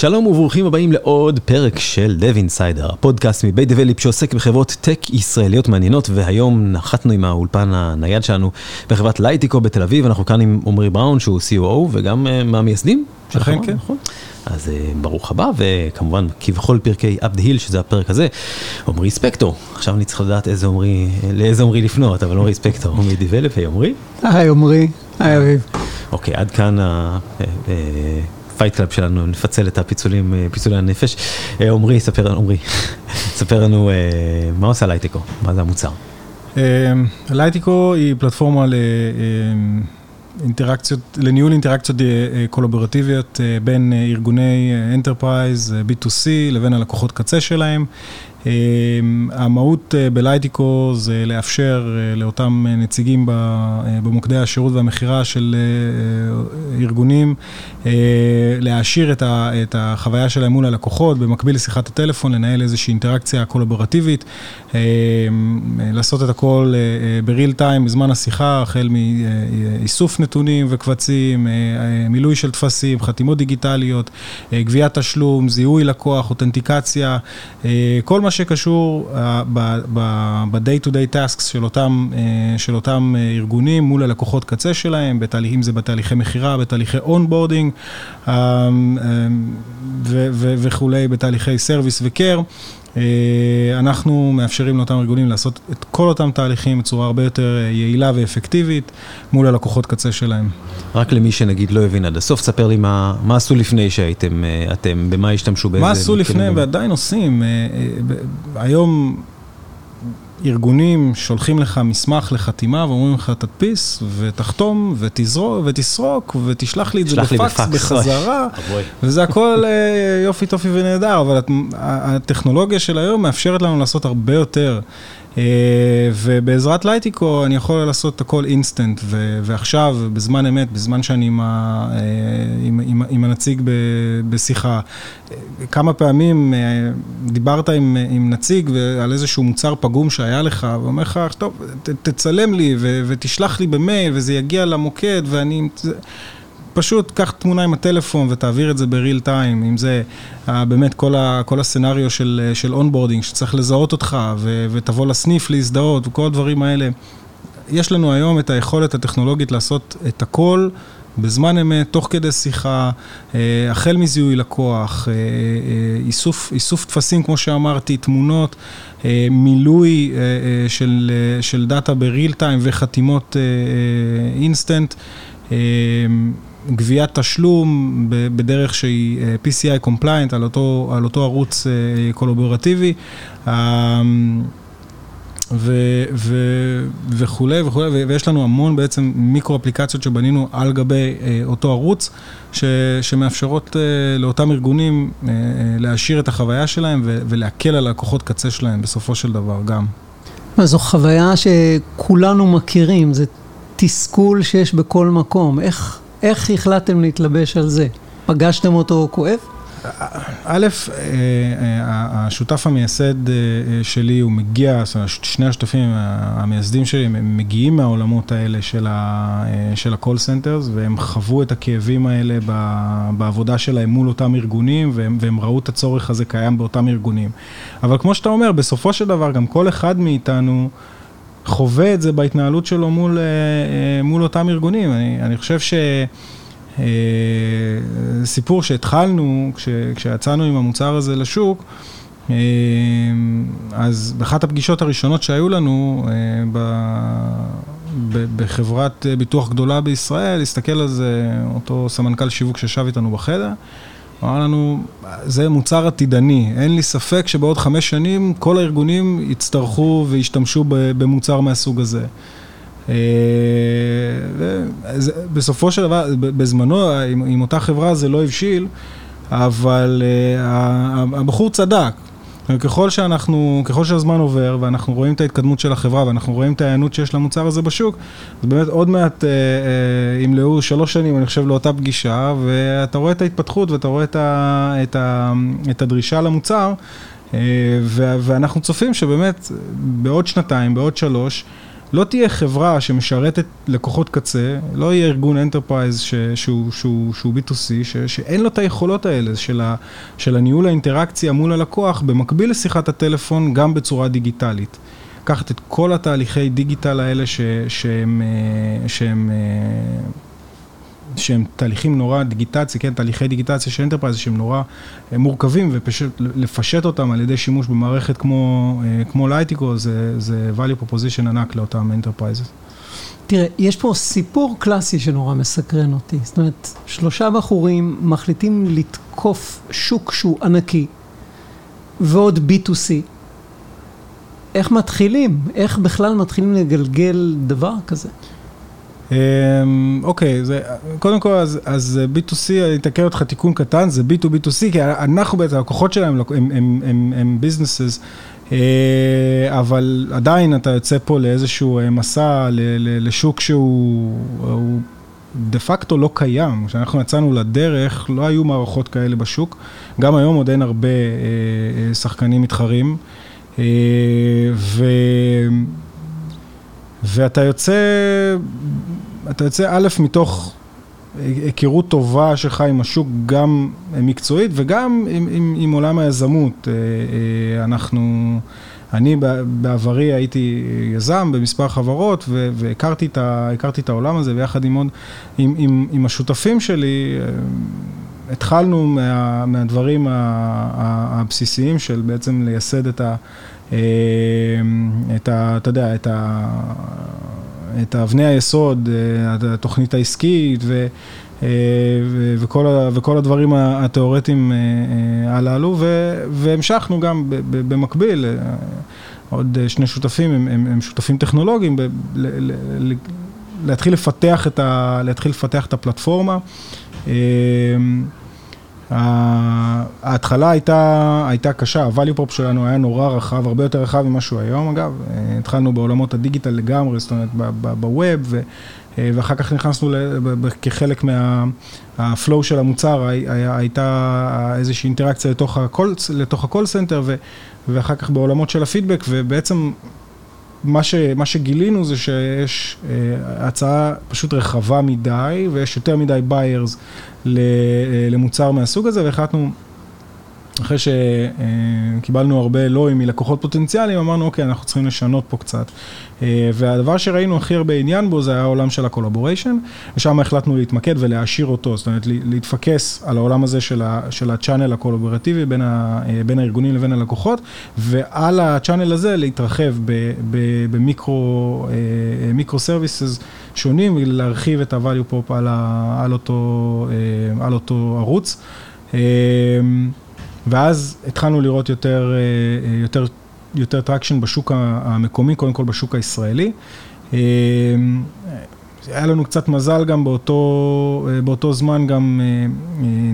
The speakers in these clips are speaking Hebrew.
שלום וברוכים הבאים לעוד פרק של Dev Insider, הפודקאסט מבית דיבלפ שעוסק בחברות tech ישראליות מעניינות, והיום נחתנו עם האולפן הנייד שלנו בחברת לייטיקו בתל אביב, אנחנו כאן עם עמרי בראון שהוא COO וגם uh, מהמייסדים. אכן כן. נכון. אז uh, ברוך הבא, וכמובן כבכל פרקי up the hill, שזה הפרק הזה, עמרי ספקטור. עכשיו אני צריך לדעת איזה עמרי, לאיזה עמרי לפנות, אבל עמרי ספקטור, עמרי דיבלפ, היי עמרי. היי עמרי, היי אביב. אוקיי, עד כאן ה... Fight Club שלנו, נפצל את הפיצולים, פיצולי הנפש. עמרי, ספר, עמרי, ספר לנו מה עושה Lightico, מה זה המוצר. Lightico היא פלטפורמה לאינטראקציות, לניהול אינטראקציות קולברטיביות בין ארגוני enterprise, B2C, לבין הלקוחות קצה שלהם. המהות ב Lightico זה לאפשר לאותם נציגים במוקדי השירות והמכירה של ארגונים להעשיר את החוויה שלהם מול הלקוחות, במקביל לשיחת הטלפון, לנהל איזושהי אינטראקציה קולברטיבית, לעשות את הכל בריל טיים, בזמן השיחה, החל מאיסוף נתונים וקבצים, מילוי של טפסים, חתימות דיגיטליות, גביית תשלום, זיהוי לקוח, אותנטיקציה, כל מה שקשור ב-day to day tasks של אותם, של אותם ארגונים מול הלקוחות קצה שלהם, אם זה בתהליכי מכירה, בתהליכי onboarding וכולי, בתהליכי service ו care. אנחנו מאפשרים לאותם ארגונים לעשות את כל אותם תהליכים בצורה הרבה יותר יעילה ואפקטיבית מול הלקוחות קצה שלהם. רק למי שנגיד לא הבין עד הסוף, ספר לי מה, מה עשו לפני שהייתם, אתם, במה השתמשו באיזה... מה עשו לפני ועדיין עושים. היום ארגונים שולחים לך מסמך לחתימה ואומרים לך תדפיס ותחתום ותזרוק ותסרוק ותשלח לי את זה בפקס בחזרה. וזה הכל יופי טופי ונהדר אבל הטכנולוגיה של היום מאפשרת לנו לעשות הרבה יותר ובעזרת Lightico אני יכול לעשות את הכל אינסטנט ועכשיו בזמן אמת, בזמן שאני עם, עם, עם, עם הנציג בשיחה, כמה פעמים דיברת עם, עם נציג על איזשהו מוצר פגום שהיה לך ואומר לך, טוב, תצלם לי ותשלח לי במייל וזה יגיע למוקד ואני... פשוט קח תמונה עם הטלפון ותעביר את זה ב real time, אם זה באמת כל, ה, כל ה scenario של, של onboarding, שצריך לזהות אותך ו, ותבוא לסניף להזדהות וכל הדברים האלה. יש לנו היום את היכולת הטכנולוגית לעשות את הכל בזמן אמת, תוך כדי שיחה, החל מזיהוי לקוח, איסוף, איסוף טפסים, כמו שאמרתי, תמונות, מילוי של, של דאטה ב real time וחתימות אינסטנט. גביית תשלום בדרך שהיא PCI compliant על אותו, על אותו ערוץ קולברטיבי וכולי וכולי, ויש לנו המון בעצם מיקרו אפליקציות שבנינו על גבי אותו ערוץ, ש, שמאפשרות לאותם ארגונים להעשיר את החוויה שלהם ולהקל על לקוחות קצה שלהם בסופו של דבר גם. זו חוויה שכולנו מכירים, זה תסכול שיש בכל מקום, איך... איך החלטתם להתלבש על זה? פגשתם אותו כואב? א', השותף המייסד שלי, הוא מגיע, שני השותפים המייסדים שלי, הם מגיעים מהעולמות האלה של ה-call centers, והם חוו את הכאבים האלה בעבודה שלהם מול אותם ארגונים, והם ראו את הצורך הזה קיים באותם ארגונים. אבל כמו שאתה אומר, בסופו של דבר, גם כל אחד מאיתנו, חווה את זה בהתנהלות שלו מול, מול אותם ארגונים. אני, אני חושב שסיפור שהתחלנו, כש, כשיצאנו עם המוצר הזה לשוק, אז באחת הפגישות הראשונות שהיו לנו בחברת ביטוח גדולה בישראל, להסתכל על זה אותו סמנכ"ל שיווק שישב איתנו בחדר, אמר לנו, זה מוצר עתידני, אין לי ספק שבעוד חמש שנים כל הארגונים יצטרכו וישתמשו במוצר מהסוג הזה. בסופו של דבר, בזמנו, עם אותה חברה זה לא הבשיל, אבל הבחור צדק. ככל שאנחנו, ככל שהזמן עובר ואנחנו רואים את ההתקדמות של החברה ואנחנו רואים את ההיענות שיש למוצר הזה בשוק, אז באמת עוד מעט ימלאו שלוש שנים, אני חושב, לאותה פגישה, ואתה רואה את ההתפתחות ואתה רואה את, ה, את, ה, את הדרישה למוצר, ואנחנו צופים שבאמת בעוד שנתיים, בעוד שלוש, לא תהיה חברה שמשרתת לקוחות קצה, לא יהיה ארגון enterprise שהוא, שהוא, שהוא B2C, ש, שאין לו את היכולות האלה של, ה, של הניהול האינטראקציה מול הלקוח, במקביל לשיחת הטלפון, גם בצורה דיגיטלית. לקחת את כל התהליכי דיגיטל האלה ש, שהם, אה, שהם, אה, שהם תהליכים נורא דיגיטציה, כן, תהליכי דיגיטציה של enterprise שהם נורא אה, מורכבים ופשוט לפשט אותם על ידי שימוש במערכת כמו, כמו Lightico, זה, זה value proposition ענק לאותם enterprises. תראה, יש פה סיפור קלאסי שנורא מסקרן אותי. זאת אומרת, שלושה בחורים מחליטים לתקוף שוק שהוא ענקי, ועוד B2C. איך מתחילים? איך בכלל מתחילים לגלגל דבר כזה? אמ, אוקיי, זה, קודם כל, אז, אז B2C, אני אתקן אותך תיקון קטן, זה B2B2C, כי אנחנו בעצם, הלקוחות שלהם הם, הם, הם, הם, businesses, אה, אבל עדיין אתה יוצא פה לאיזשהו אה, מסע, לשוק שהוא דה פקטו לא קיים. כשאנחנו יצאנו לדרך, לא היו מערכות כאלה בשוק. גם היום עוד אין הרבה אה, שחקנים מתחרים. ו... ואתה יוצא, אתה יוצא א', מתוך היכרות טובה שלך עם השוק, גם מקצועית וגם עם, עם, עם עולם היזמות. אה, אה, אנחנו, אני בעברי הייתי יזם במספר חברות והכרתי את, ה, את העולם הזה ויחד עם עוד, עם, עם, עם השותפים שלי. התחלנו מה, מהדברים הבסיסיים של בעצם לייסד את ה... אה, את ה... אתה יודע, את ה... את אבני היסוד, אה, התוכנית העסקית ו, אה, וכל, וכל הדברים התיאורטיים הללו, והמשכנו גם במקביל, עוד שני שותפים, הם, הם, הם שותפים טכנולוגיים, ב, ל, ל, להתחיל לפתח ה, להתחיל לפתח את הפלטפורמה. ההתחלה הייתה, הייתה קשה, ה-value prop שלנו היה נורא רחב, הרבה יותר רחב ממה שהוא היום אגב. אה, התחלנו בעולמות הדיגיטל לגמרי, זאת אומרת בווב, אה, ואחר כך נכנסנו כחלק מהפלואו של המוצר, הייתה איזושהי אינטראקציה לתוך ה-call center, ואחר כך בעולמות של הפידבק, ובעצם מה, ש, מה שגילינו זה שיש אה, הצעה פשוט רחבה מדי, ויש יותר מדי ביירס למוצר מהסוג הזה, והחלטנו אחרי שקיבלנו הרבה לואים מלקוחות פוטנציאליים, אמרנו, אוקיי, אנחנו צריכים לשנות פה קצת. אה, והדבר שראינו הכי הרבה עניין בו זה היה העולם של ה collaboration, ושם החלטנו להתמקד ולהעשיר אותו, זאת אומרת, להתפקס על העולם הזה של ה-channel הקולבורטיבי בין, אה, בין הארגונים לבין הלקוחות, ועל ה-channel הזה להתרחב ב micro micro services שונים, ולהרחיב את ה-value prop אה, על אותו ערוץ. ואז התחלנו לראות יותר, אה, אה, יותר, יותר traction בשוק המקומי, קודם כל בשוק הישראלי. אה, היה לנו קצת מזל גם באותו, באותו זמן, גם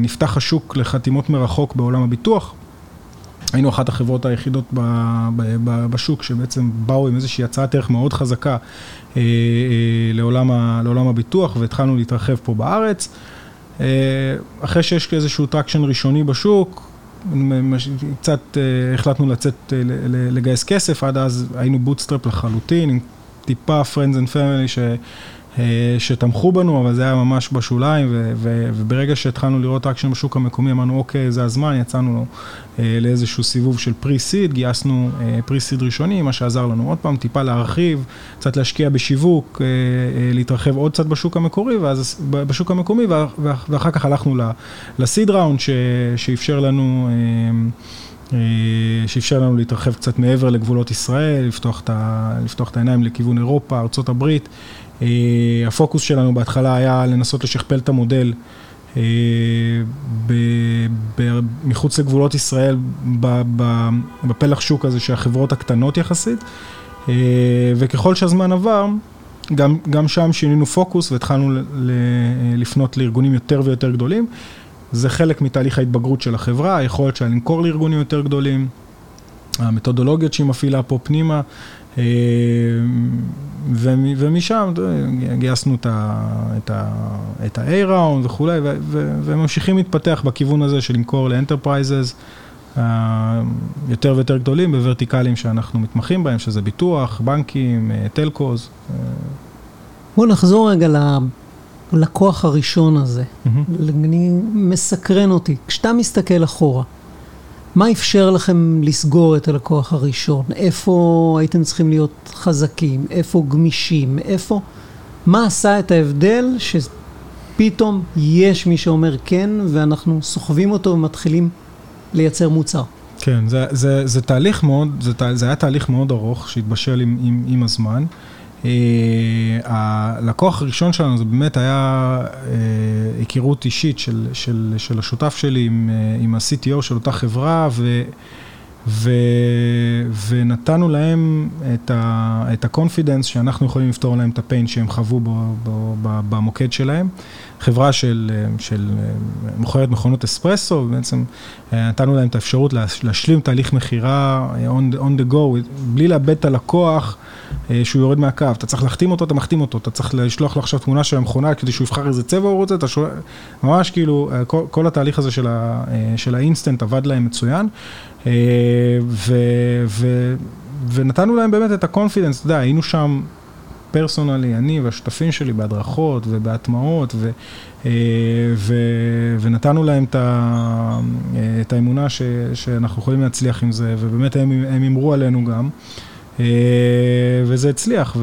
נפתח השוק לחתימות מרחוק בעולם הביטוח. היינו אחת החברות היחידות ב, ב, ב, בשוק שבעצם באו עם איזושהי הצעת ערך מאוד חזקה לעולם, ה, לעולם הביטוח והתחלנו להתרחב פה בארץ. אחרי שיש איזשהו traction ראשוני בשוק, קצת אה, החלטנו לצאת, אה, לגייס כסף, עד אז היינו bootstrap לחלוטין, עם טיפה friends and family ש... אה, שתמכו בנו, אבל זה היה ממש בשוליים, וברגע שהתחלנו לראות אקשן בשוק המקומי, אמרנו, אוקיי, זה הזמן, יצאנו אה, לאיזשהו סיבוב של pre-seed, גייסנו אה, pre-seed ראשוני, מה שעזר לנו עוד פעם, טיפה להרחיב, קצת להשקיע בשיווק, להתרחב עוד קצת בשוק המקורי, ואז בשוק המקומי, ואחר כך הלכנו לסיד ראונד, שאפשר לנו... שאפשר לנו להתרחב קצת מעבר לגבולות ישראל, לפתוח את, ה, לפתוח את העיניים לכיוון אירופה, ארה"ב. אה, הפוקוס שלנו בהתחלה היה לנסות לשכפל את המודל אה, מחוץ לגבולות ישראל, בפלח שוק הזה של החברות הקטנות יחסית, וככל שהזמן עבר, גם, גם שם שינינו פוקוס והתחלנו לפנות לארגונים יותר ויותר גדולים. זה חלק מתהליך ההתבגרות של החברה, היכולת שלה למכור לארגונים יותר גדולים, המתודולוגיות שהיא מפעילה פה פנימה, אה, ומשם גייסנו את ה-A round וכולי, וממשיכים להתפתח בכיוון הזה של למכור ל enterprises. יותר ויותר גדולים בוורטיקלים שאנחנו מתמחים בהם, שזה ביטוח, בנקים, telcos. בואו נחזור רגע ללקוח הראשון הזה. אני מסקרן אותי. כשאתה מסתכל אחורה, מה אפשר לכם לסגור את הלקוח הראשון? איפה הייתם צריכים להיות חזקים? איפה גמישים? איפה... מה עשה את ההבדל שפתאום יש מי שאומר כן, ואנחנו סוחבים אותו ומתחילים לייצר מוצר? כן, זה, זה, זה תהליך מאוד, זה, זה היה תהליך מאוד ארוך שהתבשל עם, עם, עם הזמן. Uh, הלקוח הראשון שלנו זה באמת היה uh, היכרות אישית של, של, של השותף שלי עם, uh, עם ה-CTO של אותה חברה, ו, ו, ונתנו להם את ה-confidence שאנחנו יכולים לפתור להם את הפיין שהם חוו בו, בו, בו, במוקד שלהם. חברה של, של מוכרת מכונות אספרסו, ובעצם נתנו להם את האפשרות להשלים תהליך מכירה on, on the go, בלי לאבד את הלקוח. שהוא יורד מהקו, אתה צריך להחתים אותו, אתה מחתים אותו, אתה צריך לשלוח לו עכשיו תמונה של המכונה כדי שהוא יבחר איזה צבע הוא רוצה, אתה שואל, ממש כאילו, כל, כל התהליך הזה של, ה, של האינסטנט עבד להם מצוין, ו, ו, ונתנו להם באמת את ה confidence, אתה יודע, היינו שם personally, אני והשותפים שלי בהדרכות ובהטמעות, ו, ו, ונתנו להם את, ה, את האמונה ש, שאנחנו יכולים להצליח עם זה, ובאמת הם הימרו עלינו גם. וזה הצליח,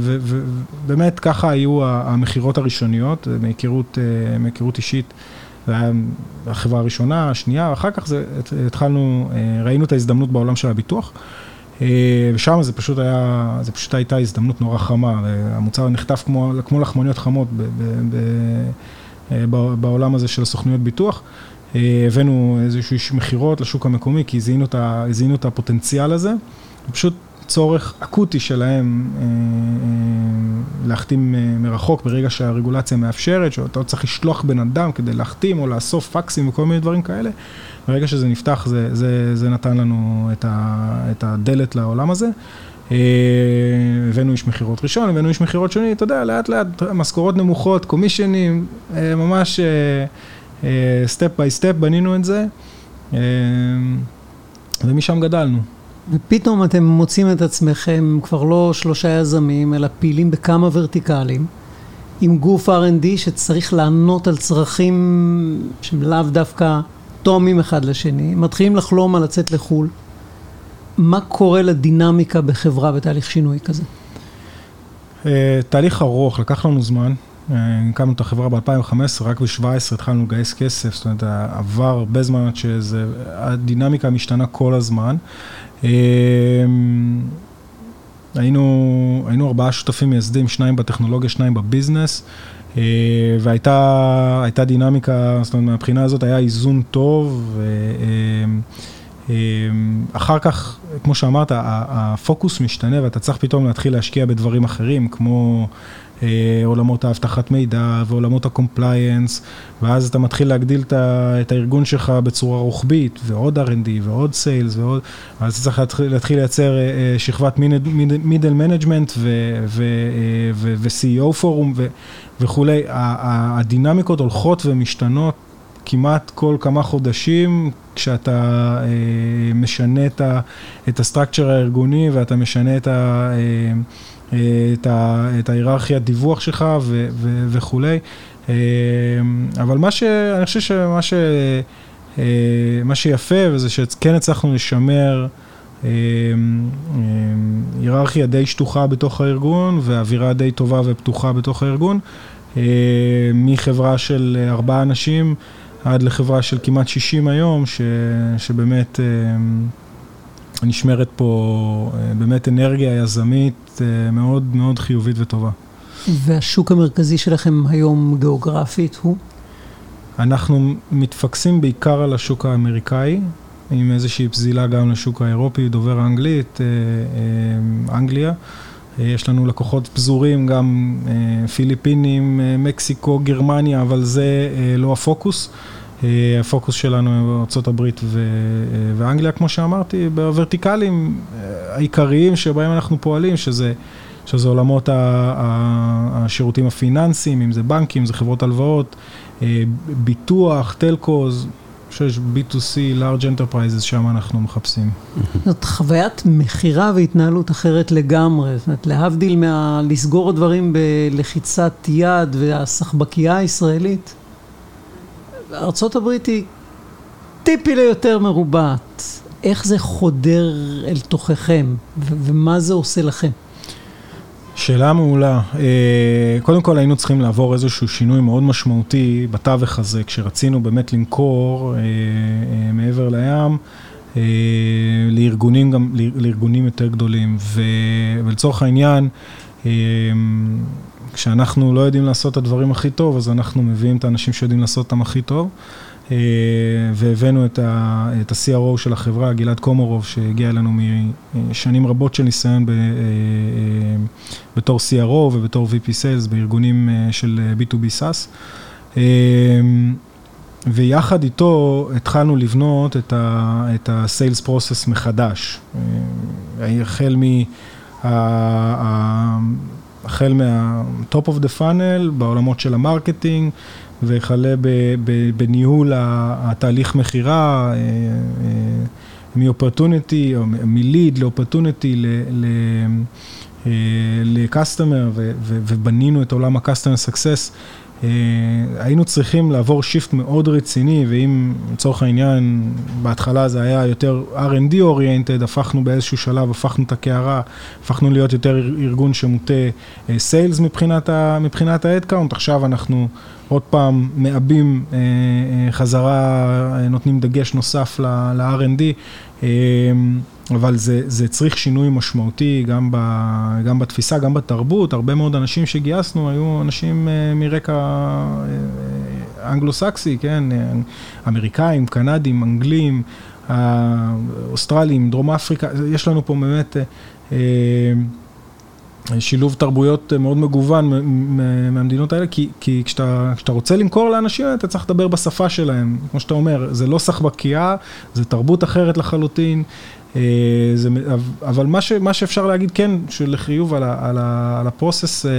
ובאמת ככה היו המכירות הראשוניות, מהיכרות, מהיכרות אישית. זה היה החברה הראשונה, השנייה, אחר כך זה, התחלנו, ראינו את ההזדמנות בעולם של הביטוח, ושם זה פשוט היה, זה פשוט הייתה הזדמנות נורא חמה, המוצר נחטף כמו, כמו לחמוניות חמות ב, ב, ב, בעולם הזה של הסוכנויות ביטוח. הבאנו איזשהו איש מכירות לשוק המקומי, כי זיהינו את הפוטנציאל הזה, פשוט צורך אקוטי שלהם אה, אה, להחתים אה, מרחוק ברגע שהרגולציה מאפשרת, שאתה לא צריך לשלוח בן אדם כדי להחתים או לאסוף פקסים וכל מיני דברים כאלה. ברגע שזה נפתח, זה, זה, זה נתן לנו את, ה, את הדלת לעולם הזה. הבאנו איש מכירות ראשון, הבאנו איש מכירות שני, אתה יודע, לאט לאט, משכורות נמוכות, קומישנים, ממש step by step בנינו את זה, ומשם גדלנו. ופתאום אתם מוצאים את עצמכם כבר לא שלושה יזמים, אלא פעילים בכמה ורטיקלים, עם גוף R&D שצריך לענות על צרכים שהם לאו דווקא תואמים אחד לשני, מתחילים לחלום על לצאת לחו"ל. מה קורה לדינמיקה בחברה בתהליך שינוי כזה? אה, תהליך ארוך, לקח לנו זמן. אה, הקמנו את החברה ב-2015, רק ב-2017 התחלנו לגייס כסף, זאת אומרת, עבר הרבה זמן עד שזה, הדינמיקה משתנה כל הזמן. אמ, היינו, היינו ארבעה שותפים מייסדים, שניים בטכנולוגיה, שניים בביזנס, אה, והייתה דינמיקה, זאת אומרת, מהבחינה הזאת היה איזון טוב. אמ, אמ, אחר כך, כמו שאמרת, הפוקוס משתנה ואתה צריך פתאום להתחיל להשקיע בדברים אחרים, כמו אה, עולמות האבטחת מידע ועולמות ה compliance, ואז אתה מתחיל להגדיל את הארגון שלך בצורה רוחבית, ועוד R&D ועוד sales ועוד, אז צריך להתחיל לייצר אה, אה, שכבת middle management ו-CEO פורום וכולי. הדינמיקות הולכות ומשתנות כמעט כל כמה חודשים, כשאתה אה, משנה את הסטרקצ'ר הארגוני ואתה משנה את ה... אה, את, ה, את ההיררכיית דיווח שלך ו, ו, וכולי. אה, אבל מה ש... אני חושב שמה ש... מה שיפה וזה שכן הצלחנו לשמר היררכיה די שטוחה בתוך הארגון ואווירה די טובה ופתוחה בתוך הארגון, מחברה של ארבעה אנשים עד לחברה של כמעט 60 היום, ש, שבאמת נשמרת פה באמת אנרגיה יזמית מאוד מאוד חיובית וטובה. והשוק המרכזי שלכם היום גיאוגרפית הוא? אנחנו מתפקסים בעיקר על השוק האמריקאי, עם איזושהי פזילה גם לשוק האירופי, דובר אנגלית, אה, אה, אנגליה. אה, יש לנו לקוחות פזורים, גם פיליפינים, מקסיקו, גרמניה, אבל זה לא הפוקוס. הפוקוס שלנו ארה"ב ואנגליה, כמו שאמרתי, בוורטיקלים העיקריים שבהם אנחנו פועלים, שזה... שזה עולמות השירותים הפיננסיים, אם זה בנקים, זה חברות הלוואות, ביטוח, טלקוז, שיש B2C, large enterprises, שם אנחנו מחפשים. זאת חוויית מכירה והתנהלות אחרת לגמרי. זאת אומרת, להבדיל מלסגור דברים בלחיצת יד והסחבקייה הישראלית, ארה"ב היא טיפי ליותר מרובעת. איך זה חודר אל תוככם, ומה זה עושה לכם? שאלה מעולה. אה, קודם כל היינו צריכים לעבור איזשהו שינוי מאוד משמעותי בתווך הזה, כשרצינו באמת למכור אה, אה, מעבר לים. לארגונים גם, לארגונים יותר גדולים, ולצורך העניין, כשאנחנו לא יודעים לעשות את הדברים הכי טוב, אז אנחנו מביאים את האנשים שיודעים לעשות אותם הכי טוב. אה, והבאנו את ה-CRO של החברה, גלעד קומורוב, שהגיע אלינו משנים רבות של ניסיון אה, אה, בתור CRO ובתור VP Sales בארגונים של B2B SaaS. ויחד איתו התחלנו לבנות את ה-Sales Process מחדש. החל מ... החל מה-top of the funnel, בעולמות של ה marketing, וכלה בניהול התהליך מכירה, מ-opportunity, או מ-lead ל-opportunity ל-customer, ובנינו את עולם ה-customer success. אה, היינו צריכים לעבור shift מאוד רציני, ואם לצורך העניין, בהתחלה זה היה יותר R&D אוריינטד, הפכנו באיזשהו שלב, הפכנו את הקערה, הפכנו להיות יותר ארגון שמוטה סיילס אה, מבחינת ה-headcount, עכשיו אנחנו עוד פעם מעבים אה, חזרה, נותנים דגש נוסף ל-R&D. אבל זה, זה צריך שינוי משמעותי גם, ב, גם בתפיסה, גם בתרבות. הרבה מאוד אנשים שגייסנו היו אנשים uh, מרקע uh, אנגלו-סקסי, כן? אמריקאים, קנדים, אנגלים, אוסטרלים, דרום אפריקה. יש לנו פה באמת... שילוב תרבויות מאוד מגוון מהמדינות האלה, כי, כי כשאתה, כשאתה רוצה למכור לאנשים, אתה צריך לדבר בשפה שלהם. כמו שאתה אומר, זה לא סחבקייה, זה תרבות אחרת לחלוטין. אה, זה, אבל מה, ש, מה שאפשר להגיד כן, שלחיוב על, על, על הפרוסס אה,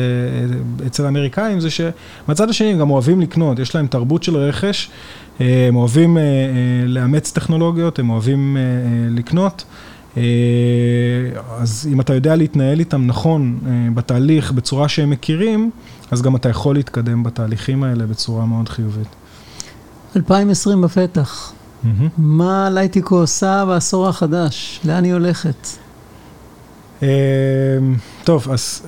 אצל האמריקאים, זה שמצד השני הם גם אוהבים לקנות, יש להם תרבות של רכש, אה, הם אוהבים לאמץ טכנולוגיות, הם אוהבים לקנות. אז אם אתה יודע להתנהל איתם נכון בתהליך, בצורה שהם מכירים, אז גם אתה יכול להתקדם בתהליכים האלה בצורה מאוד חיובית. 2020 בפתח. מה לייטיקו עושה בעשור החדש? לאן היא הולכת? אמ, טוב, אז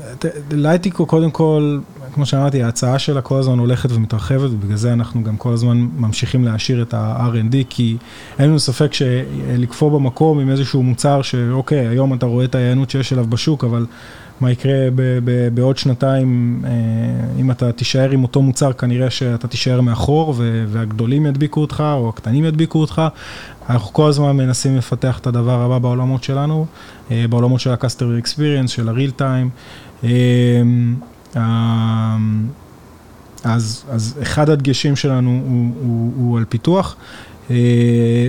לייטיקו קודם כל, כמו שאמרתי, ההצעה שלה כל הזמן הולכת ומתרחבת, ובגלל זה אנחנו גם כל הזמן ממשיכים להעשיר את ה-R&D, כי אין לנו ספק שלקפוא במקום עם איזשהו מוצר שאוקיי, היום אתה רואה את ההיענות שיש אליו בשוק, אבל מה יקרה בעוד שנתיים, אה, אם אתה תישאר עם אותו מוצר, כנראה שאתה תישאר מאחור, והגדולים ידביקו אותך, או הקטנים ידביקו אותך. אנחנו כל הזמן מנסים לפתח את הדבר הבא בעולמות שלנו, אה, בעולמות של ה-customer experience, של ה-real time. אה, אז, אז אחד הדגשים שלנו הוא, הוא, הוא על פיתוח.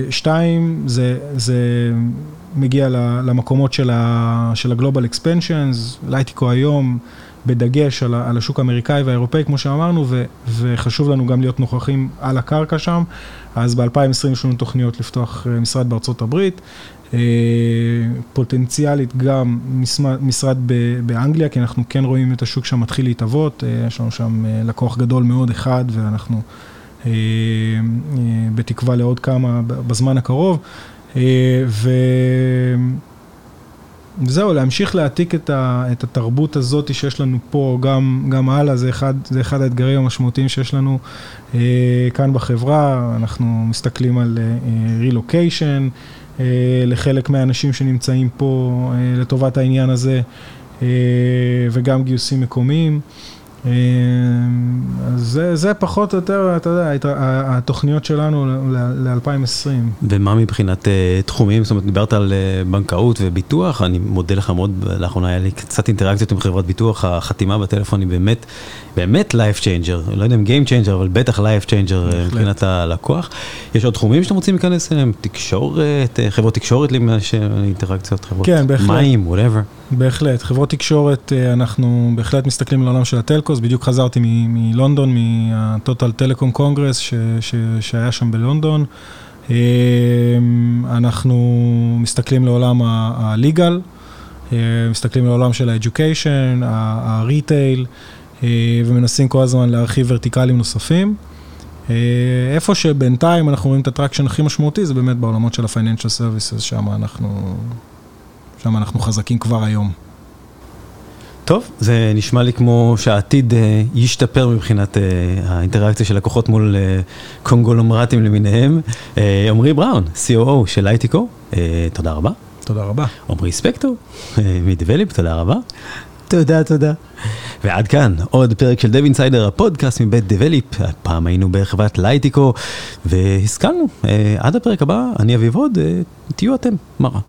שתיים, זה, זה מגיע למקומות של ה-Global Expansions, לייטיקו היום, בדגש על, על השוק האמריקאי והאירופאי, כמו שאמרנו, ו, וחשוב לנו גם להיות נוכחים על הקרקע שם. אז ב-2020 יש לנו תוכניות לפתוח אה, משרד בארצות הברית, אה, פוטנציאלית גם משרד באנגליה, כי אנחנו כן רואים את השוק שם מתחיל להתהוות, אה, יש לנו שם לקוח גדול מאוד אחד, ואנחנו בתקווה לעוד כמה בזמן הקרוב. אה, וזהו, להמשיך להעתיק את, ה, את התרבות הזאת שיש לנו פה, גם, גם הלאה, זה אחד, זה אחד האתגרים המשמעותיים שיש לנו אה, כאן בחברה. אנחנו מסתכלים על רילוקיישן אה, אה, לחלק מהאנשים שנמצאים פה אה, לטובת העניין הזה, אה, וגם גיוסים מקומיים. אה, זה, זה פחות או יותר, אתה יודע, התוכניות שלנו ל-2020. ומה מבחינת uh, תחומים? זאת אומרת, דיברת על uh, בנקאות וביטוח, אני מודה לך מאוד, לאחרונה היה לי קצת אינטראקציות עם חברת ביטוח, החתימה בטלפון היא באמת, באמת life changer, לא יודע אם game changer, אבל בטח life changer מבחינת הלקוח. יש עוד תחומים שאתם רוצים להיכנס אליהם? תקשורת, חברות תקשורת, אינטראקציות, חברות כן, מים, whatever. בהחלט, חברות תקשורת, אנחנו בהחלט מסתכלים על העולם של הטלקוס, בדיוק חזרתי מלונדון, מהטוטל טלקום קונגרס שהיה שם בלונדון. אנחנו מסתכלים לעולם ה-legal, מסתכלים לעולם של ה-education, ה-retail, ומנסים כל הזמן להרחיב ורטיקלים נוספים. איפה שבינתיים אנחנו רואים את ה traction הכי משמעותי, זה באמת בעולמות של ה-financial services, שם אנחנו, שם אנחנו חזקים כבר היום. טוב, זה נשמע לי כמו שהעתיד אה, ישתפר מבחינת אה, האינטראקציה של לקוחות מול אה, קונגלומרטים למיניהם. עמרי בראון, COO של אה, תודה רבה. תודה רבה. עמרי ספקטור, מדבליפ, תודה רבה. תודה, תודה. ועד כאן, עוד פרק של דב אינסיידר, הפודקאסט מבית דבליפ. הפעם היינו בחברת לייטיקו, והשכלנו. עד הפרק הבא, אני אביב הוד, תהיו אתם, מה רע.